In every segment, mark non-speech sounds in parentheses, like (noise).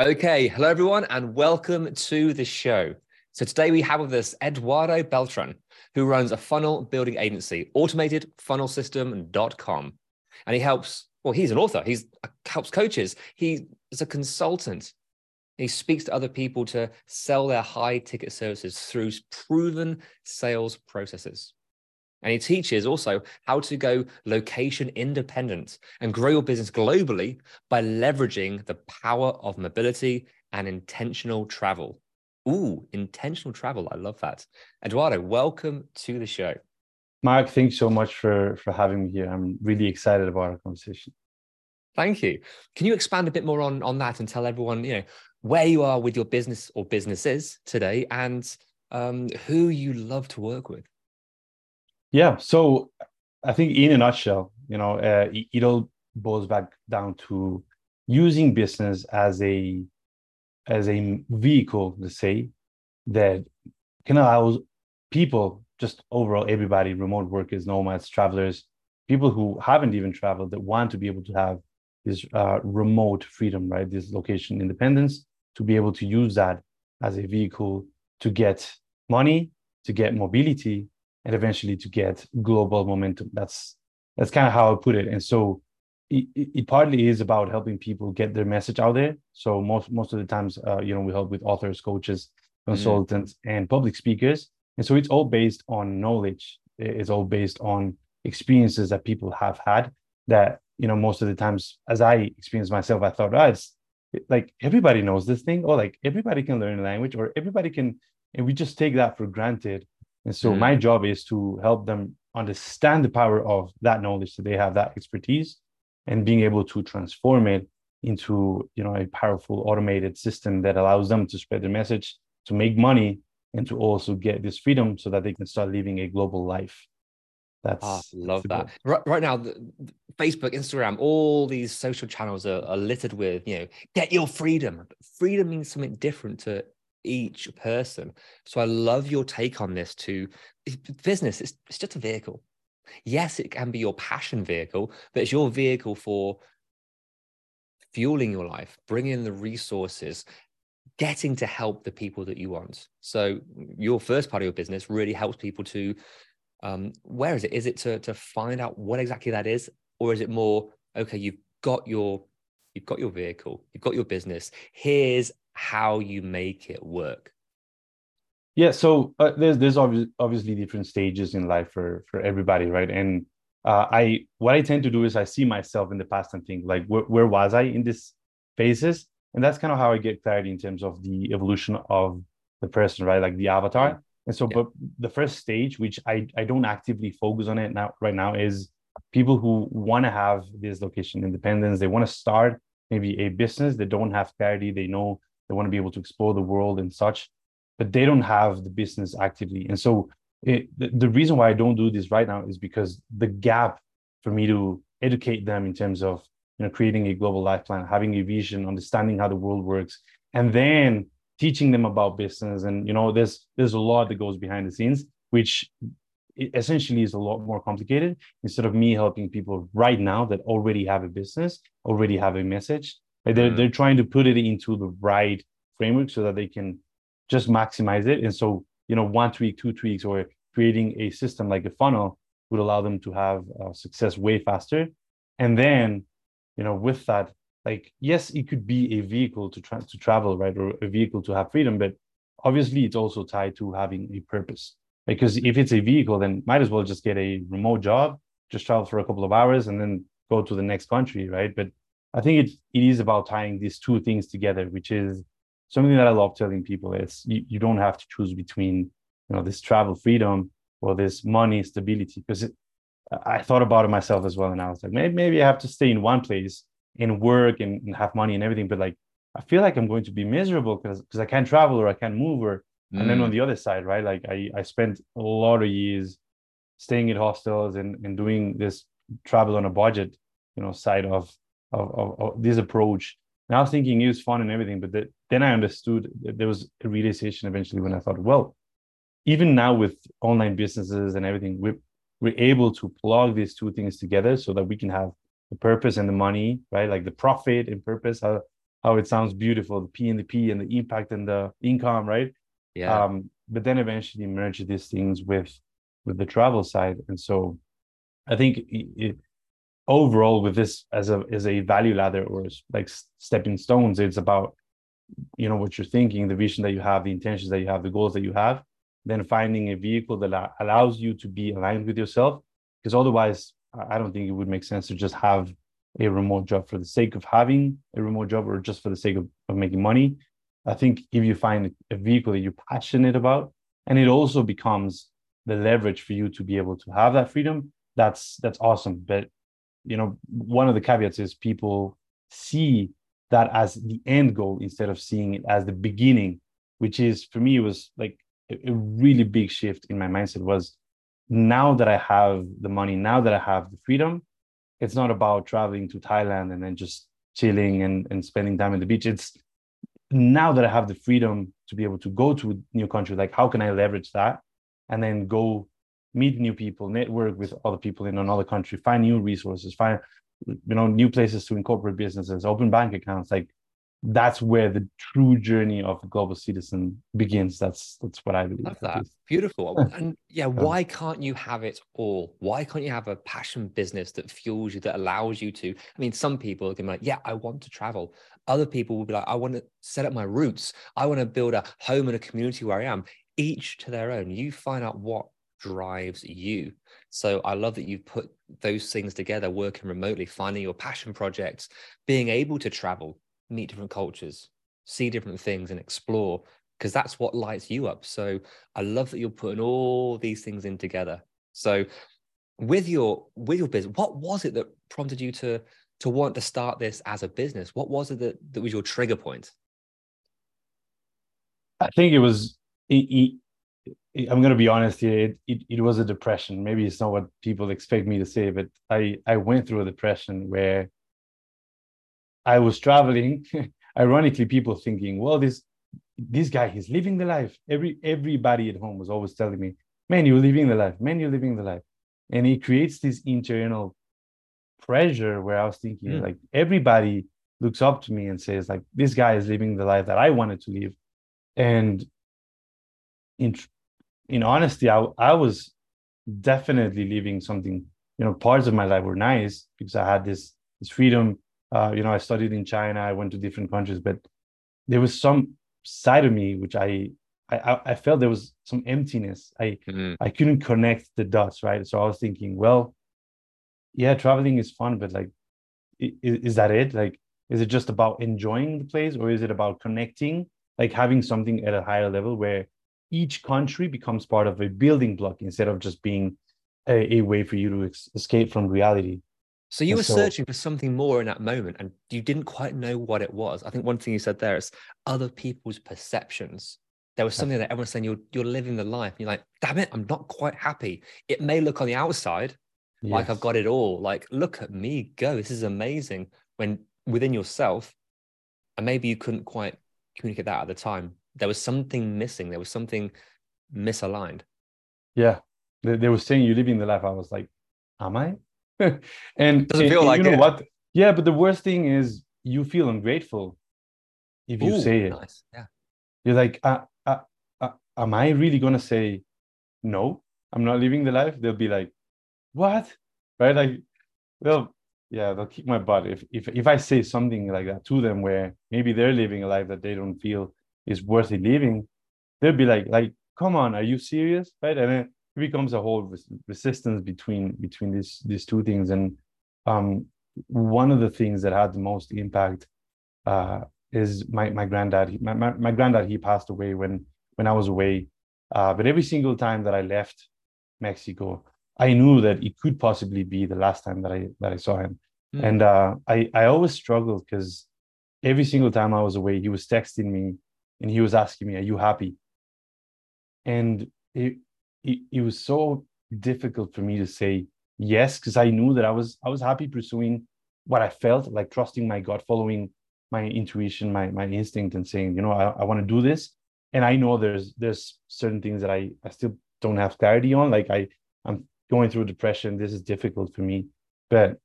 Okay, hello everyone, and welcome to the show. So today we have with us Eduardo Beltran, who runs a funnel building agency, automatedfunnelsystem.com. And he helps, well, he's an author, he's helps coaches, he is a consultant. He speaks to other people to sell their high ticket services through proven sales processes. And he teaches also how to go location independent and grow your business globally by leveraging the power of mobility and intentional travel. Ooh, intentional travel. I love that. Eduardo, welcome to the show. Mark, thanks so much for for having me here. I'm really excited about our conversation. Thank you. Can you expand a bit more on, on that and tell everyone, you know, where you are with your business or businesses today and um, who you love to work with? Yeah, so I think in a nutshell, you know, uh, it, all boils back down to using business as a as a vehicle, to say, that can allow people, just overall everybody, remote workers, nomads, travelers, people who haven't even traveled that want to be able to have this uh, remote freedom, right? This location independence, to be able to use that as a vehicle to get money, to get mobility, and eventually to get global momentum. That's that's kind of how I put it. And so it, it partly is about helping people get their message out there. So most most of the times, uh, you know, we help with authors, coaches, consultants, mm. and public speakers. And so it's all based on knowledge. It's all based on experiences that people have had. That you know, most of the times, as I experienced myself, I thought, oh, it's like everybody knows this thing, or like everybody can learn a language, or everybody can, and we just take that for granted and so mm. my job is to help them understand the power of that knowledge that they have that expertise and being able to transform it into you know a powerful automated system that allows them to spread their message to make money and to also get this freedom so that they can start living a global life. That's oh, love that. right, right now the, the facebook instagram all these social channels are, are littered with you know get your freedom. Freedom means something different to each person. So I love your take on this to business. It's, it's just a vehicle. Yes, it can be your passion vehicle, but it's your vehicle for fueling your life, bringing in the resources, getting to help the people that you want. So your first part of your business really helps people to, um, where is it? Is it to, to find out what exactly that is? Or is it more, okay, you've got your you've got your vehicle, you've got your business. Here's how you make it work. Yeah so uh, there's there's obviously, obviously different stages in life for for everybody right? And uh, i what i tend to do is i see myself in the past and think like where, where was i in this phases? And that's kind of how i get clarity in terms of the evolution of the person right? Like the avatar. And so yeah. but the first stage which i i don't actively focus on it now right now is people who want to have this location independence. They want to start maybe a business. They don't have clarity. They know they want to be able to explore the world and such, but they don't have the business actively. And so it, the, the reason why I don't do this right now is because the gap for me to educate them in terms of you know creating a global life plan, having a vision, understanding how the world works, and then teaching them about business. And you know, there's there's a lot that goes behind the scenes, which essentially is a lot more complicated. Instead of me helping people right now that already have a business, already have a message, like they're, mm. they're trying to put it into the right framework so that they can just maximize it. And so, you know, one tweak, two tweaks, or creating a system like a funnel would allow them to have uh, success way faster. And then you know, with that, like yes, it could be a vehicle to try to travel, right, or a vehicle to have freedom, but obviously it's also tied to having a purpose. Because if it's a vehicle, then might as well just get a remote job, just travel for a couple of hours, and then go to the next country, right? But I think it it is about tying these two things together, which is something that I love telling people. is you, you don't have to choose between you know this travel freedom or this money stability because I thought about it myself as well, and I was like, maybe maybe I have to stay in one place and work and, and have money and everything, but like I feel like I'm going to be miserable because because I can't travel or I can't move or mm. and then on mm. the other side, right? Like I I spent a lot of years staying in hostels and, and doing this travel on a budget, you know, side of of, of, of this approach. And I was thinking it was fun and everything, but the, then I understood that there was a realization eventually when I thought, well, even now with online businesses and everything, we're, we're able to plug these two things together so that we can have the purpose and the money, right? Like the profit and purpose, how, how it sounds beautiful, the P and the P and the impact and the income, right? Yeah. Um, but then eventually merge these things with with the travel side. And so I think it, overall with this as a as a value ladder or like stepping stones, it's about you know what you're thinking, the vision that you have, the intentions that you have, the goals that you have, then finding a vehicle that allows you to be aligned with yourself. Because otherwise, I don't think it would make sense to just have a remote job for the sake of having a remote job or just for the sake of, of making money. I think if you find a vehicle that you're passionate about, and it also becomes the leverage for you to be able to have that freedom, that's that's awesome. But you know, one of the caveats is people see that as the end goal instead of seeing it as the beginning, which is for me was like a, a really big shift in my mindset was now that I have the money, now that I have the freedom, it's not about traveling to Thailand and then just chilling and, and spending time at the beach. It's now that I have the freedom to be able to go to a new country, like how can I leverage that and then go meet new people, network with other people in another country, find new resources, find you know new places to incorporate businesses, open bank accounts. Like that's where the true journey of a global citizen begins. That's that's what I believe. Love that. Beautiful. (laughs) And yeah, why can't you have it all? Why can't you have a passion business that fuels you, that allows you to? I mean, some people can be like, yeah, I want to travel. Other people will be like, I want to set up my roots. I want to build a home and a community where I am. Each to their own. You find out what drives you. So I love that you've put those things together, working remotely, finding your passion projects, being able to travel, meet different cultures, see different things and explore, because that's what lights you up. So I love that you're putting all these things in together. So with your with your business, what was it that prompted you to to want to start this as a business? What was it that, that was your trigger point? I think it was I'm going to be honest here. It, it, it was a depression. Maybe it's not what people expect me to say, but I, I went through a depression where I was traveling. (laughs) Ironically, people thinking, well, this this guy, he's living the life. Every everybody at home was always telling me, man, you're living the life. Man, you're living the life. And it creates this internal pressure where I was thinking, mm. like, everybody looks up to me and says, like, this guy is living the life that I wanted to live. And in in honesty, I, I was definitely leaving something, you know, parts of my life were nice because I had this, this freedom. Uh, you know, I studied in China, I went to different countries, but there was some side of me which I, I, I felt there was some emptiness. I, mm-hmm. I couldn't connect the dots, right? So I was thinking, well, yeah, traveling is fun, but like, is, is that it? Like, is it just about enjoying the place or is it about connecting, like having something at a higher level where each country becomes part of a building block instead of just being a, a way for you to ex- escape from reality. So you and were so, searching for something more in that moment and you didn't quite know what it was. I think one thing you said there is other people's perceptions. There was something that everyone's saying you're you're living the life. And you're like, damn it, I'm not quite happy. It may look on the outside yes. like I've got it all. Like, look at me go. This is amazing. When within yourself, and maybe you couldn't quite communicate that at the time, there was something missing. There was something misaligned. Yeah, they, they were saying you're living the life. I was like, am I? (laughs) and doesn't feel and, like you know it. what? Yeah, but the worst thing is you feel ungrateful if you Ooh, say it. Nice. Yeah, you're like, uh, uh, uh, am I really gonna say no? I'm not living the life. They'll be like, what? Right? Like, well, yeah, they'll kick my butt if if if I say something like that to them, where maybe they're living a life that they don't feel is worthy living, they'll be like, like, come on, are you serious, right? And then it becomes a whole res- resistance between between these these two things. And um, one of the things that had the most impact uh, is my my granddad. He, my, my my granddad he passed away when when I was away. Uh, but every single time that I left Mexico, I knew that it could possibly be the last time that I that I saw him. Mm. And uh, I I always struggled because every single time I was away, he was texting me and he was asking me, "Are you happy?" And it it, it was so difficult for me to say yes because I knew that I was I was happy pursuing what I felt like trusting my gut, following my intuition, my my instinct, and saying, you know, I, I want to do this. And I know there's there's certain things that I I still don't have clarity on. Like I I'm going through depression. This is difficult for me, but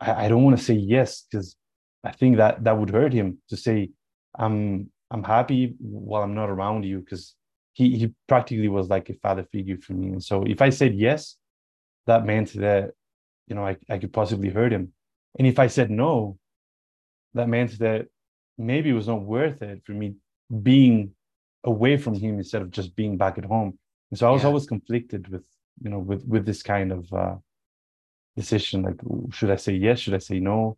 I, I don't want to say yes because I think that that would hurt him to say I'm I'm happy while I'm not around you because he he practically was like a father figure for me. And so if I said yes, that meant that you know I, I could possibly hurt him. And if I said no, that meant that maybe it was not worth it for me being away from him instead of just being back at home. And so I was yeah. always conflicted with, you know, with with this kind of uh, decision. Like, should I say yes? Should I say no?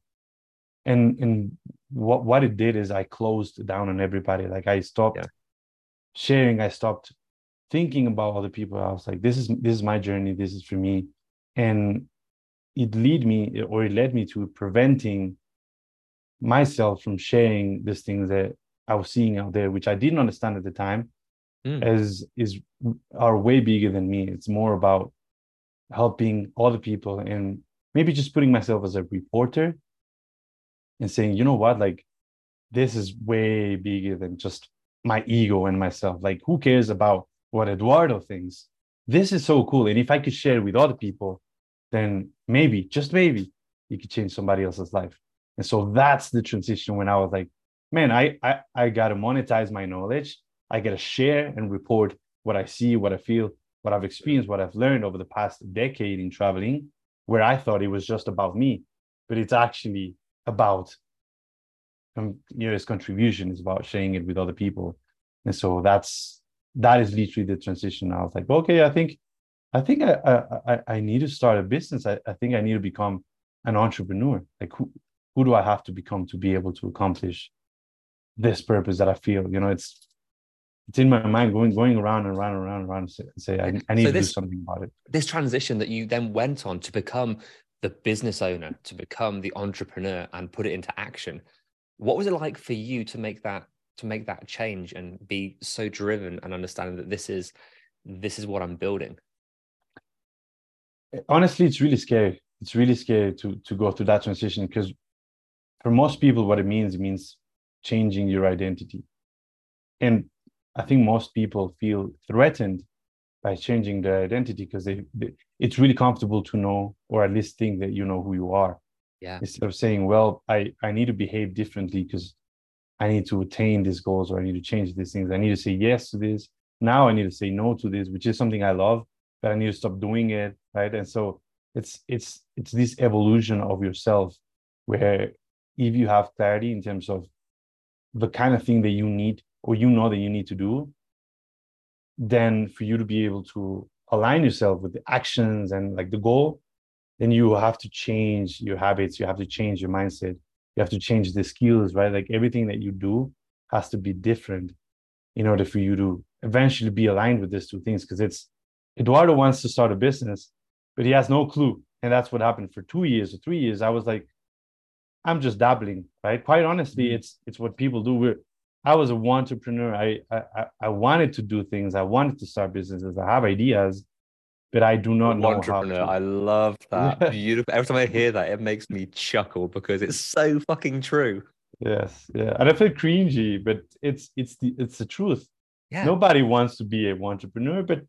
And and what what it did is I closed down on everybody. Like I stopped yeah. sharing. I stopped thinking about other people. I was like, this is this is my journey. This is for me, and it lead me or it led me to preventing myself from sharing these things that I was seeing out there, which I didn't understand at the time, mm. as is are way bigger than me. It's more about helping other people and maybe just putting myself as a reporter and saying, you know what, like this is way bigger than just my ego and myself. Like, who cares about what Eduardo thinks? This is so cool. And if I could share it with other people, then maybe, just maybe, you could change somebody else's life. And so that's the transition when I was like, man, I I, I gotta monetize my knowledge. I gotta share and report what I see, what I feel, what I've experienced, what I've learned over the past decade in traveling, where I thought it was just about me, but it's actually about um, you know, contribution is about sharing it with other people. And so that's that is literally the transition. I was like, okay, I think I think I I, I need to start a business. I, I think I need to become an entrepreneur. Like who who do I have to become to be able to accomplish this purpose that I feel? You know, it's it's in my mind going going around and around and around and around and say, say I, I, need so this, to do something about it. This transition that you then went on to become the business owner, to become the entrepreneur and put it into action. What was it like for you to make that to make that change and be so driven and understanding that this is this is what I'm building? Honestly, it's really scary. It's really scary to to go through that transition because for most people, what it means, it means changing your identity. And I think most people feel threatened by changing their identity because they, they, it's really comfortable to know or at least think that you know who you are. Yeah. Instead of saying, well, I, I need to behave differently because I need to attain these goals or I need to change these things. I need to say yes to this. Now I need to say no to this, which is something I love, but I need to stop doing it. Right. And so it's it's it's this evolution of yourself where if you have clarity in terms of the kind of thing that you need or you know that you need to do, then for you to be able to align yourself with the actions and like the goal, then you have to change your habits, you have to change your mindset, you have to change the skills, right? Like everything that you do has to be different in order for you to eventually be aligned with these two things. Because it's Eduardo wants to start a business, but he has no clue. And that's what happened for two years or three years. I was like, I'm just dabbling, right? Quite honestly, mm-hmm. it's it's what people do. We're, I was a wantrepreneur. I, I I wanted to do things. I wanted to start businesses. I have ideas, but I do not know entrepreneur. I love (laughs) that. Beautiful. Every time I hear that, it makes me chuckle because it's so fucking true. Yes, yeah, and I feel cringy, but it's it's the it's the truth. Yeah. Nobody wants to be an entrepreneur, but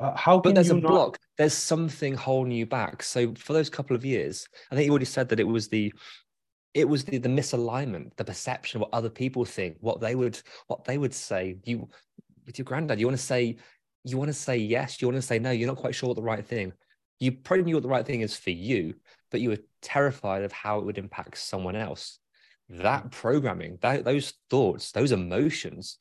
uh, how but there's a not... block there's something holding you back so for those couple of years i think you already said that it was the it was the, the misalignment the perception of what other people think what they would what they would say you with your granddad you want to say you want to say yes you want to say no you're not quite sure what the right thing you probably knew what the right thing is for you but you were terrified of how it would impact someone else. That programming, that, those thoughts, those emotions,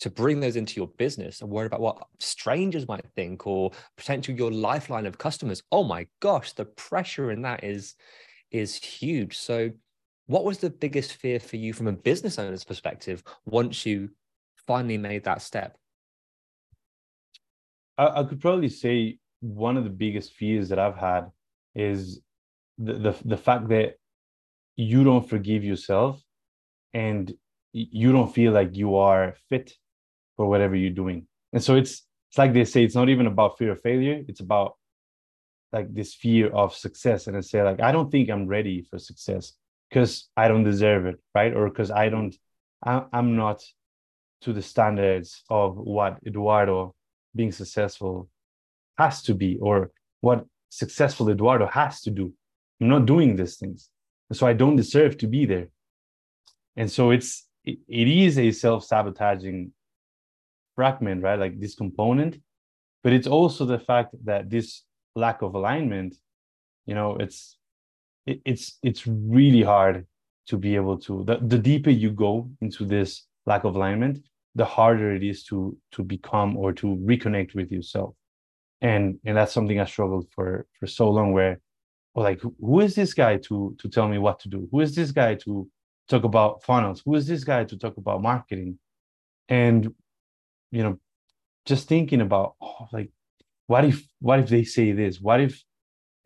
to bring those into your business and worry about what strangers might think or potentially your lifeline of customers. Oh my gosh, the pressure in that is is huge. So what was the biggest fear for you from a business owner's perspective once you finally made that step? I, I could probably say one of the biggest fears that I've had is the, the the fact that you don't forgive yourself and you don't feel like you are fit for whatever you're doing. And so it's it's like they say it's not even about fear of failure, it's about like this fear of success and I say like I don't think I'm ready for success because I don't deserve it, right? Or because I don't I, I'm not to the standards of what Eduardo being successful has to be or what successful Eduardo has to do. I'm not doing these things. So I don't deserve to be there. And so it's it, it is a self-sabotaging fragment, right? Like this component. But it's also the fact that this lack of alignment, you know, it's it, it's it's really hard to be able to the, the deeper you go into this lack of alignment, the harder it is to to become or to reconnect with yourself. And and that's something i struggled for for so long where well, like who is this guy to to tell me what to do? Who is this guy to talk about funnels who is this guy to talk about marketing? And you know just thinking about oh, like what if what if they say this? What if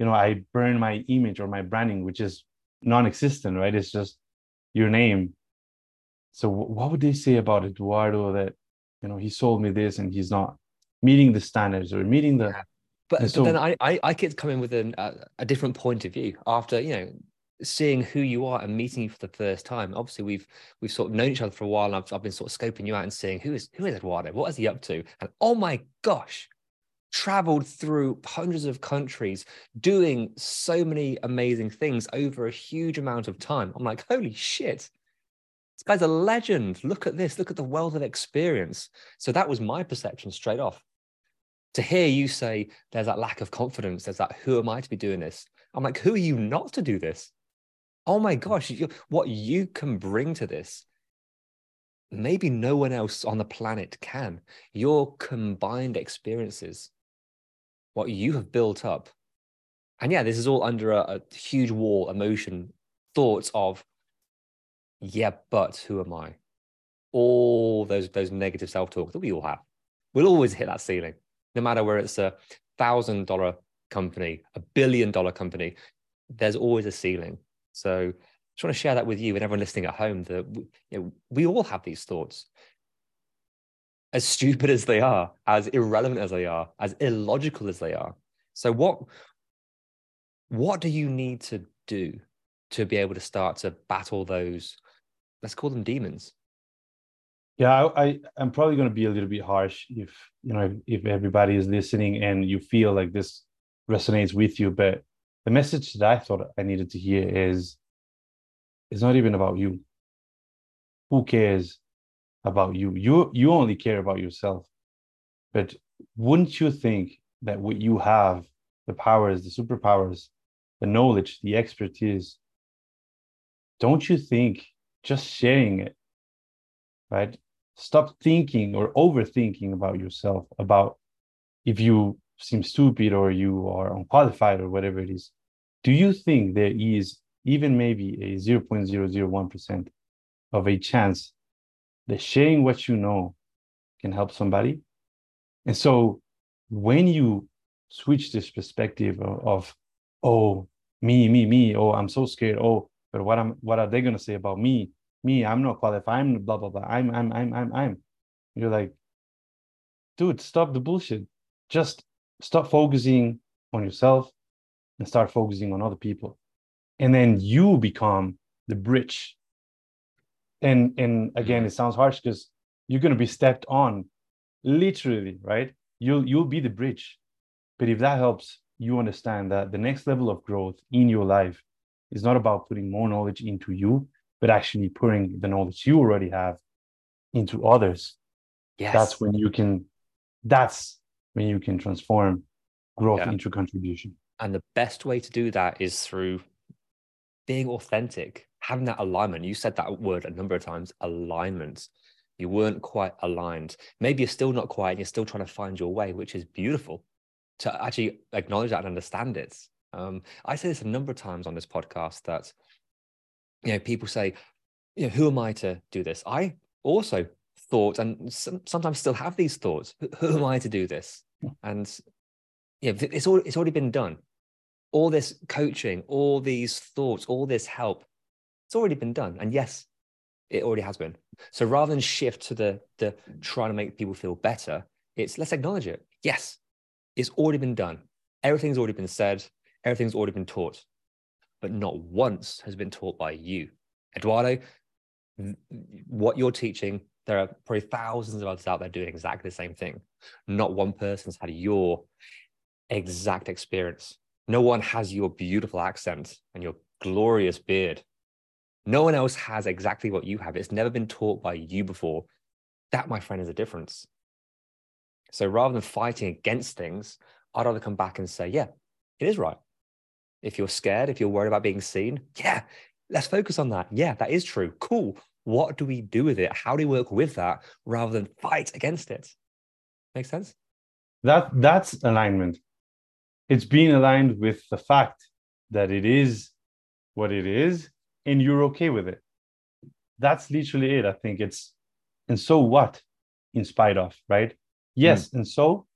you know i burn my image or my branding which is non-existent right? It's just your name. So what would they say about eduardo that you know he sold me this and he's not meeting the standards or meeting the but, so, but then I, I i could come in with an, a, a different point of view after you know seeing who you are and meeting you for the first time. Obviously, we've we've sort of known each other for a while, and I've, I've been sort of scoping you out and seeing who is who is Eduardo, what is he up to, and oh my gosh, traveled through hundreds of countries, doing so many amazing things over a huge amount of time. I'm like, holy shit, this guy's a legend. Look at this. Look at the wealth of experience. So that was my perception straight off to hear you say there's that lack of confidence, there's that who am I to be doing this? I'm like, who are you not to do this? Oh my gosh, you, what you can bring to this, maybe no one else on the planet can. Your combined experiences, what you have built up. And yeah, this is all under a, a huge wall, emotion, thoughts of, yeah, but who am I? All those those negative self-talk that we all have. We'll always hit that ceiling no matter where it's a thousand dollar company, a billion dollar company, there's always a ceiling. So I just want to share that with you and everyone listening at home that we, you know, we all have these thoughts. As stupid as they are, as irrelevant as they are, as illogical as they are. So what what do you need to do to be able to start to battle those, let's call them demons? Yeah, I, I am probably going to be a little bit harsh if you know if, if everybody is listening and you feel like this resonates with you. But the message that I thought I needed to hear is it's not even about you. Who cares about you? You you only care about yourself. But wouldn't you think that what you have, the powers, the superpowers, the knowledge, the expertise, don't you think just sharing it right? Stop thinking or overthinking about yourself, about if you seem stupid or you are unqualified or whatever it is. Do you think there is even maybe a 0.001% of a chance that sharing what you know can help somebody? And so when you switch this perspective of, of oh, me, me, me, oh, I'm so scared, oh, but what am what are they gonna say about me? me, I'm not qualified, I'm blah blah blah. I'm I'm I'm I'm I'm. You're like, dude, stop the bullshit. Just stop focusing on yourself and start focusing on other people. And then you become the bridge. And and again, mm-hmm. it sounds harsh because you're gonna be stepped on, literally, right? You'll you'll be the bridge. But if that helps you understand that the next level of growth in your life is not about putting more knowledge into you, but actually putting the knowledge you already have into others yes. that's when you can that's when you can transform growth yeah. into contribution And the best way to do that is through being authentic, having that alignment. You said that word a number of times alignment. You weren't quite aligned. Maybe you're still not quite, and you're still trying to find your way, which is beautiful to actually acknowledge that and understand it. Um, I say this a number of times on this podcast that, you know, people say, you know, who am I to do this? I also thought, and some, sometimes still have these thoughts, who am I to do this? And yeah, it's all, it's already been done. All this coaching, all these thoughts, all this help, it's already been done. And yes, it already has been. So rather than shift to the the trying to make people feel better, it's let's acknowledge it. Yes, it's already been done. Everything's already been said. Everything's already been taught, but not once has been taught by you, Eduardo. What you're teaching, there are probably thousands of others out there doing exactly the same thing. Not one person's had your exact experience. No one has your beautiful accent and your glorious beard. No one else has exactly what you have. It's never been taught by you before. That, my friend, is a difference. So rather than fighting against things, I'd rather come back and say, yeah, it is right. If you're scared, if you're worried about being seen, yeah, let's focus on that. Yeah, that is true. Cool. What do we do with it? How do we work with that rather than fight against it? Make sense? That that's alignment. It's being aligned with the fact that it is what it is and you're okay with it. That's literally it. I think it's and so what in spite of, right? Yes, mm. and so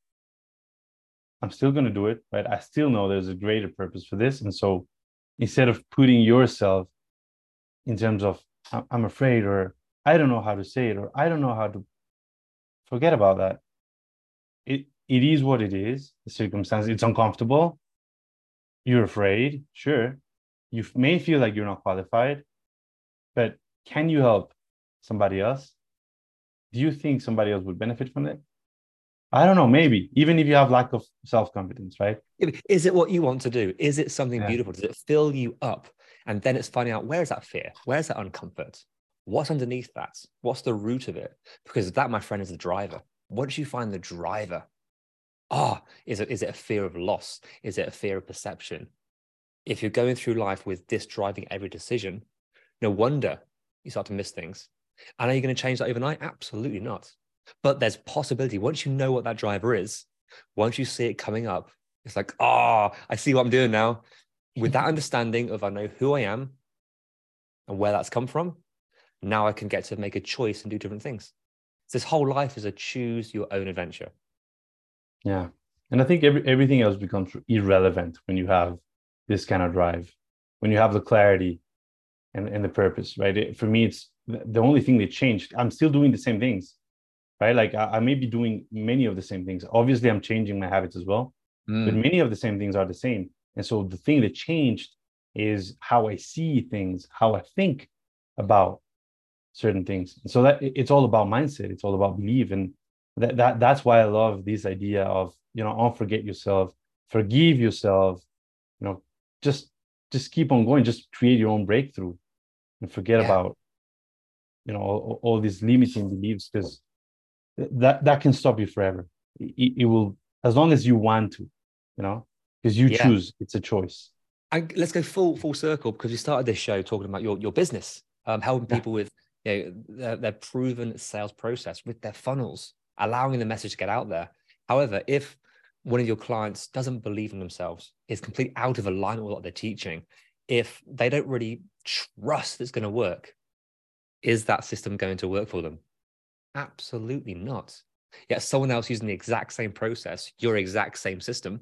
I'm still going to do it, right? I still know there's a greater purpose for this. And so instead of putting yourself in terms of, I'm afraid, or I don't know how to say it, or I don't know how to forget about that. It, it is what it is, the circumstance. It's uncomfortable. You're afraid, sure. You may feel like you're not qualified, but can you help somebody else? Do you think somebody else would benefit from it? I don't know, maybe even if you have lack of self confidence, right? Is it what you want to do? Is it something yeah. beautiful? Does it fill you up? And then it's finding out where's that fear? Where's that uncomfort? What's underneath that? What's the root of it? Because that, my friend, is the driver. Once you find the driver, ah, oh, is it is it a fear of loss? Is it a fear of perception? If you're going through life with this driving every decision, no wonder you start to miss things. And are you going to change that overnight? Absolutely not. But there's possibility once you know what that driver is, once you see it coming up, it's like, oh, I see what I'm doing now. With that (laughs) understanding of I know who I am and where that's come from, now I can get to make a choice and do different things. This whole life is a choose your own adventure. Yeah. And I think every, everything else becomes irrelevant when you have this kind of drive, when you have the clarity and, and the purpose, right? It, for me, it's the only thing that changed. I'm still doing the same things right? Like I, I, may be doing many of the same things. Obviously, I'm changing my habits as well, mm. but many of the same things are the same. And so the thing that changed is how I see things, how I think about certain things. And so that it's all about mindset. It's all about belief, and that, that that's why I love this idea of you know, don't forget yourself, forgive yourself, you know, just just keep on going, just create your own breakthrough, and forget yeah. about you know all, all these limiting beliefs because that that can stop you forever. It, it will as long as you want to, you know, because you yeah. choose. It's a choice. And let's go full full circle because we started this show talking about your your business, um, helping people with you know, their, their proven sales process with their funnels, allowing the message to get out there. However, if one of your clients doesn't believe in themselves, is completely out of alignment with what they're teaching, if they don't really trust it's going to work, is that system going to work for them? Absolutely not. Yet someone else using the exact same process, your exact same system,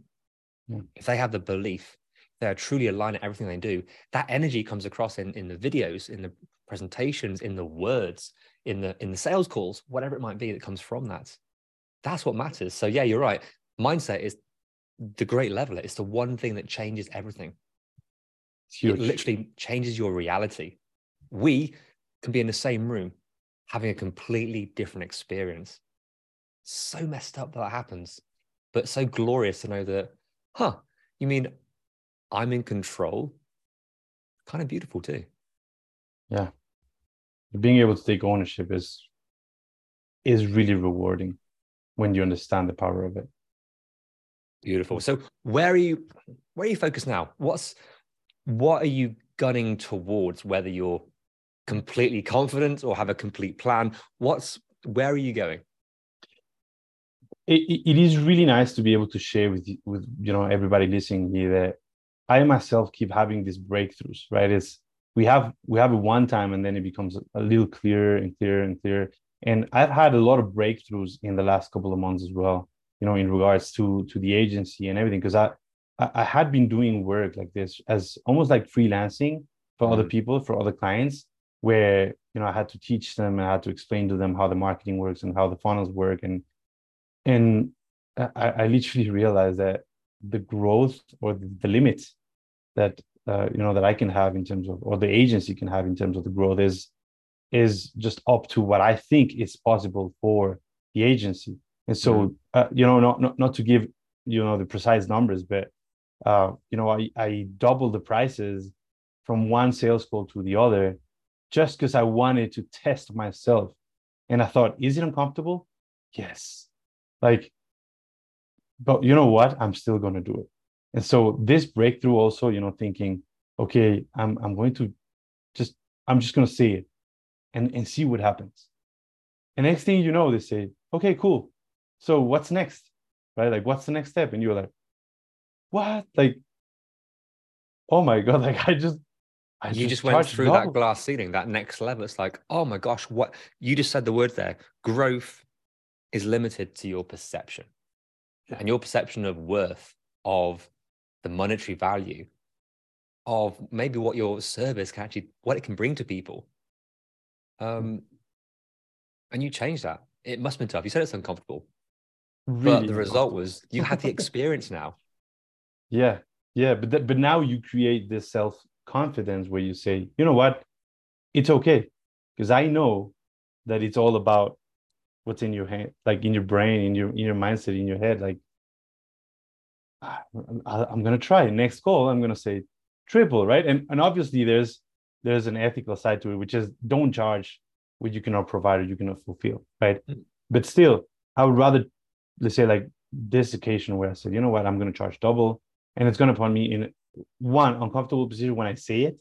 yeah. if they have the belief, they're truly aligned at everything they do, that energy comes across in, in the videos, in the presentations, in the words, in the in the sales calls, whatever it might be that comes from that. That's what matters. So yeah, you're right. Mindset is the great leveler. It's the one thing that changes everything. It literally changes your reality. We can be in the same room having a completely different experience. So messed up that, that happens, but so glorious to know that, huh, you mean I'm in control? Kind of beautiful too. Yeah. Being able to take ownership is is really rewarding when you understand the power of it. Beautiful. Mm. So where are you where are you focused now? What's what are you gunning towards, whether you're completely confident or have a complete plan? What's where are you going? It, it is really nice to be able to share with with you know everybody listening here that I myself keep having these breakthroughs, right? It's we have we have it one time and then it becomes a little clearer and clearer and clearer. And I've had a lot of breakthroughs in the last couple of months as well, you know, in regards to to the agency and everything. Because I I had been doing work like this as almost like freelancing for other people, for other clients, where you know I had to teach them and I had to explain to them how the marketing works and how the funnels work. And and I, I literally realized that the growth or the, the limit that uh, you know that I can have in terms of or the agency can have in terms of the growth is is just up to what I think is possible for the agency. And so mm-hmm. uh, you know not, not not to give you know the precise numbers, but uh, you know I I doubled the prices from one sales call to the other just because I wanted to test myself. And I thought, is it uncomfortable? Yes. Like but you know what? I'm still going to do it. And so this breakthrough also, you know, thinking, okay, I'm I'm going to just I'm just going to say it and and see what happens. And next thing you know, they say, okay, cool. So what's next? Right? Like, what's the next step? And you're like, what? Like, oh my god! (laughs) Like, I just I you just, just went through double. that glass ceiling, that next level. It's like, oh my gosh, what you just said the word there. Growth is limited to your perception yeah. and your perception of worth of the monetary value of maybe what your service can actually what it can bring to people um and you changed that it must have been tough you said it's uncomfortable really but the result was you had the (laughs) experience now yeah yeah but but now you create this self confidence where you say you know what it's okay because i know that it's all about what's in your head like in your brain in your in your mindset in your head like I'm going to try next call. I'm going to say triple, right? And and obviously there's there's an ethical side to it, which is don't charge what you cannot provide or you cannot fulfill, right? Mm-hmm. But still, I would rather let's say like this occasion where I said, you know what, I'm going to charge double, and it's going to put me in one uncomfortable position when I say it.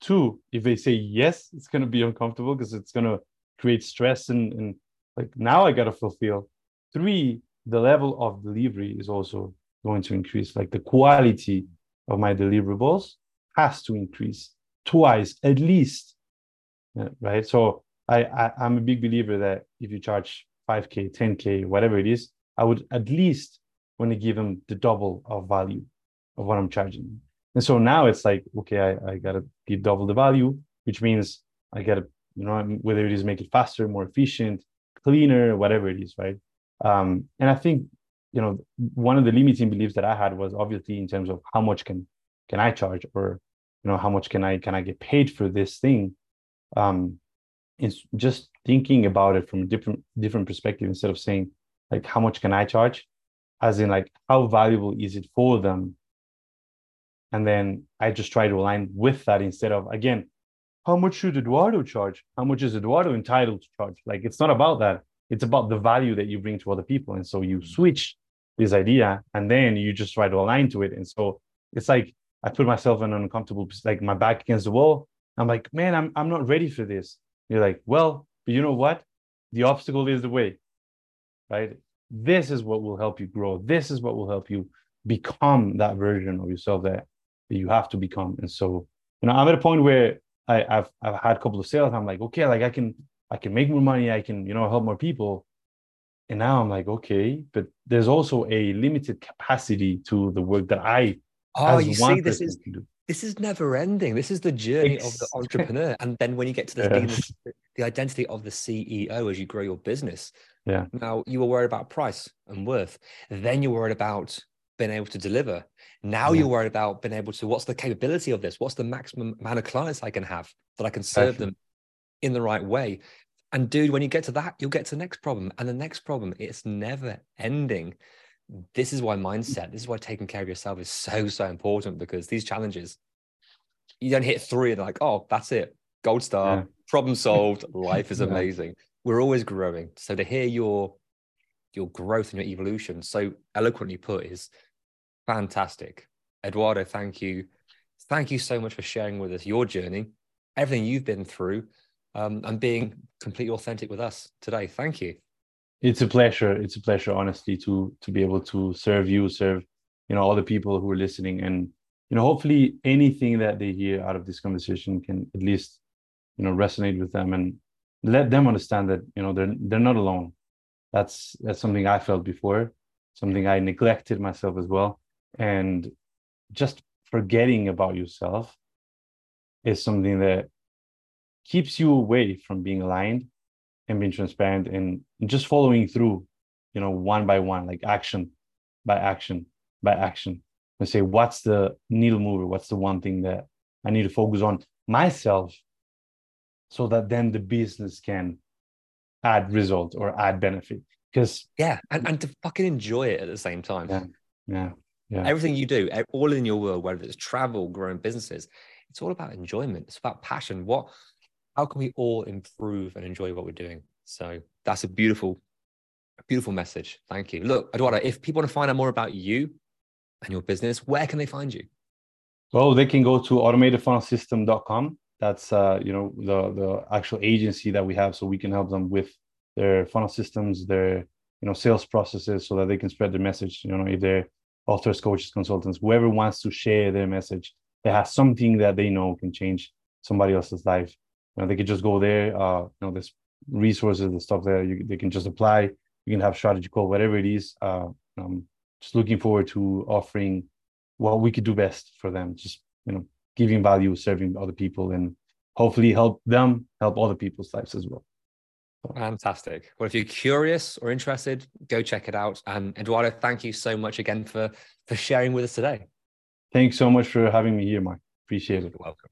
Two, if they say yes, it's going to be uncomfortable because it's going to create stress and and like now I got to fulfill. Three, the level of delivery is also going to increase. Like the quality of my deliverables has to increase twice at least, right? So I, I I'm a big believer that if you charge 5k, 10k, whatever it is, I would at least want to give them the double of value of what I'm charging. And so now it's like, okay, I, I gotta give double the value, which means I gotta, you know, whether it is make it faster, more efficient, cleaner, whatever it is, right? Um, and I think you know one of the limiting beliefs that i had was obviously in terms of how much can can i charge or you know how much can i can i get paid for this thing um it's just thinking about it from a different different perspective instead of saying like how much can i charge? As in like how valuable is it for them? And then i just try to align with that instead of again how much should eduardo charge? How much is eduardo entitled to charge? Like it's not about that. It's about the value that you bring to other people. And so you mm. switch this idea and then you just try to align to it. And so it's like i put myself in an uncomfortable like my back against the wall. I'm like man i'm, I'm not ready for this. You're like well but you know what? The obstacle is the way right? This is what will help you grow. This is what will help you become that version of yourself that, that you have to become. And so you know i'm at a point where I, have I've had a couple of sales. I'm like okay like i can i can make more money. I can you know help more people. And now I'm like, okay, but there's also a limited capacity to the work that I. Oh, you see, this is this is never ending. This is the journey of the (laughs) entrepreneur, and then when you get to the, yeah. the, the identity of the CEO as you grow your business. Yeah. Now you were worried about price and worth. Then you're worried about being able to deliver. Now yeah. you're worried about being able to. What's the capability of this? What's the maximum amount of clients I can have that I can serve them in the right way? And dude, when you get to that, you'll get to the next problem and the next problem. It's never ending. This is why mindset, this is why taking care of yourself is so, so important because these challenges, you don't hit three and like, oh, that's it. Gold star, yeah. problem solved, (laughs) life is amazing. Yeah. We're always growing. So to hear your your growth and your evolution so eloquently put is Fantastic. Eduardo, thank you. Thank you so much for sharing with us your journey, everything you've been through, um, and being completely authentic with us today. Thank you. It's a pleasure. It's a pleasure, honestly, to to be able to serve you, serve you know all the people who are listening, and you know hopefully anything that they hear out of this conversation can at least you know resonate with them and let them understand that you know they're they're not alone. That's that's something I felt before, something I neglected myself as well, and just forgetting about yourself is something that keeps you away from being aligned and being transparent and just following through you know one by one like action by action by action and say what's the needle mover what's the one thing that i need to focus on myself so that then the business can add result or add benefit because yeah and, and to fucking enjoy it at the same time yeah yeah yeah. Everything you do, all in your world, whether it's travel, growing businesses, it's all about enjoyment. It's about passion. What, how can we all improve and enjoy what we're doing? So that's a beautiful, beautiful message. Thank you. Look, Eduardo, if people want to find out more about you and your business, where can they find you? Well, they can go to automatedfunnelsystem.com. That's uh, you know the the actual agency that we have, so we can help them with their funnel systems, their you know sales processes, so that they can spread their message. You know, if they're authors, coaches, consultants, whoever wants to share their message they have something that they know can change somebody else's life. Know, they could just go there. Uh, you know, there's resources and stuff there. You, they can just apply. You can have strategy call, whatever it is. Uh, I'm just looking forward to offering what we could do best for them. Just you know, giving value, serving other people, and hopefully help them help other people's lives as well. Fantastic. Well, if you're curious or interested, go check it out. And Eduardo, thank you so much again for for sharing with us today. Thanks so much for having me here, Mike. Appreciate it. You're welcome.